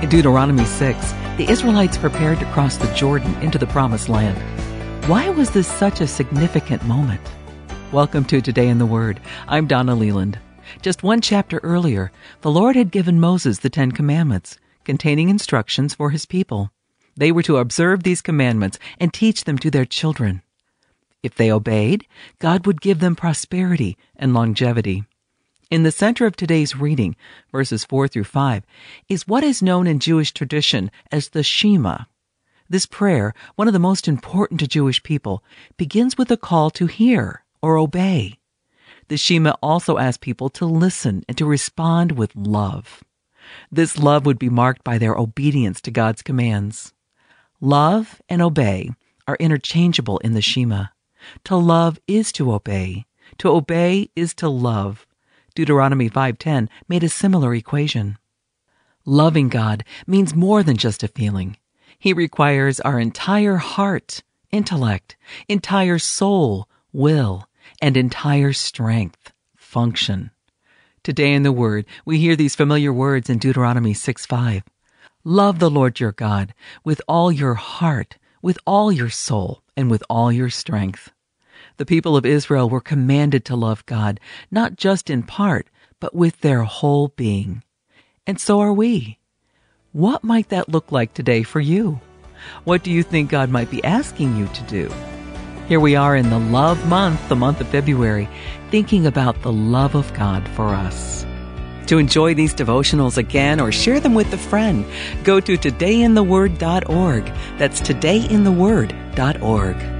In Deuteronomy 6, the Israelites prepared to cross the Jordan into the Promised Land. Why was this such a significant moment? Welcome to Today in the Word. I'm Donna Leland. Just one chapter earlier, the Lord had given Moses the Ten Commandments, containing instructions for his people. They were to observe these commandments and teach them to their children. If they obeyed, God would give them prosperity and longevity. In the center of today's reading, verses 4 through 5, is what is known in Jewish tradition as the Shema. This prayer, one of the most important to Jewish people, begins with a call to hear or obey. The Shema also asks people to listen and to respond with love. This love would be marked by their obedience to God's commands. Love and obey are interchangeable in the Shema. To love is to obey. To obey is to love. Deuteronomy 5:10 made a similar equation. Loving God means more than just a feeling. He requires our entire heart, intellect, entire soul, will, and entire strength, function. Today in the Word, we hear these familiar words in Deuteronomy 6 5. Love the Lord your God with all your heart, with all your soul, and with all your strength. The people of Israel were commanded to love God, not just in part, but with their whole being. And so are we. What might that look like today for you? What do you think God might be asking you to do? Here we are in the love month, the month of February, thinking about the love of God for us. To enjoy these devotionals again or share them with a friend, go to todayintheword.org. That's todayintheword.org.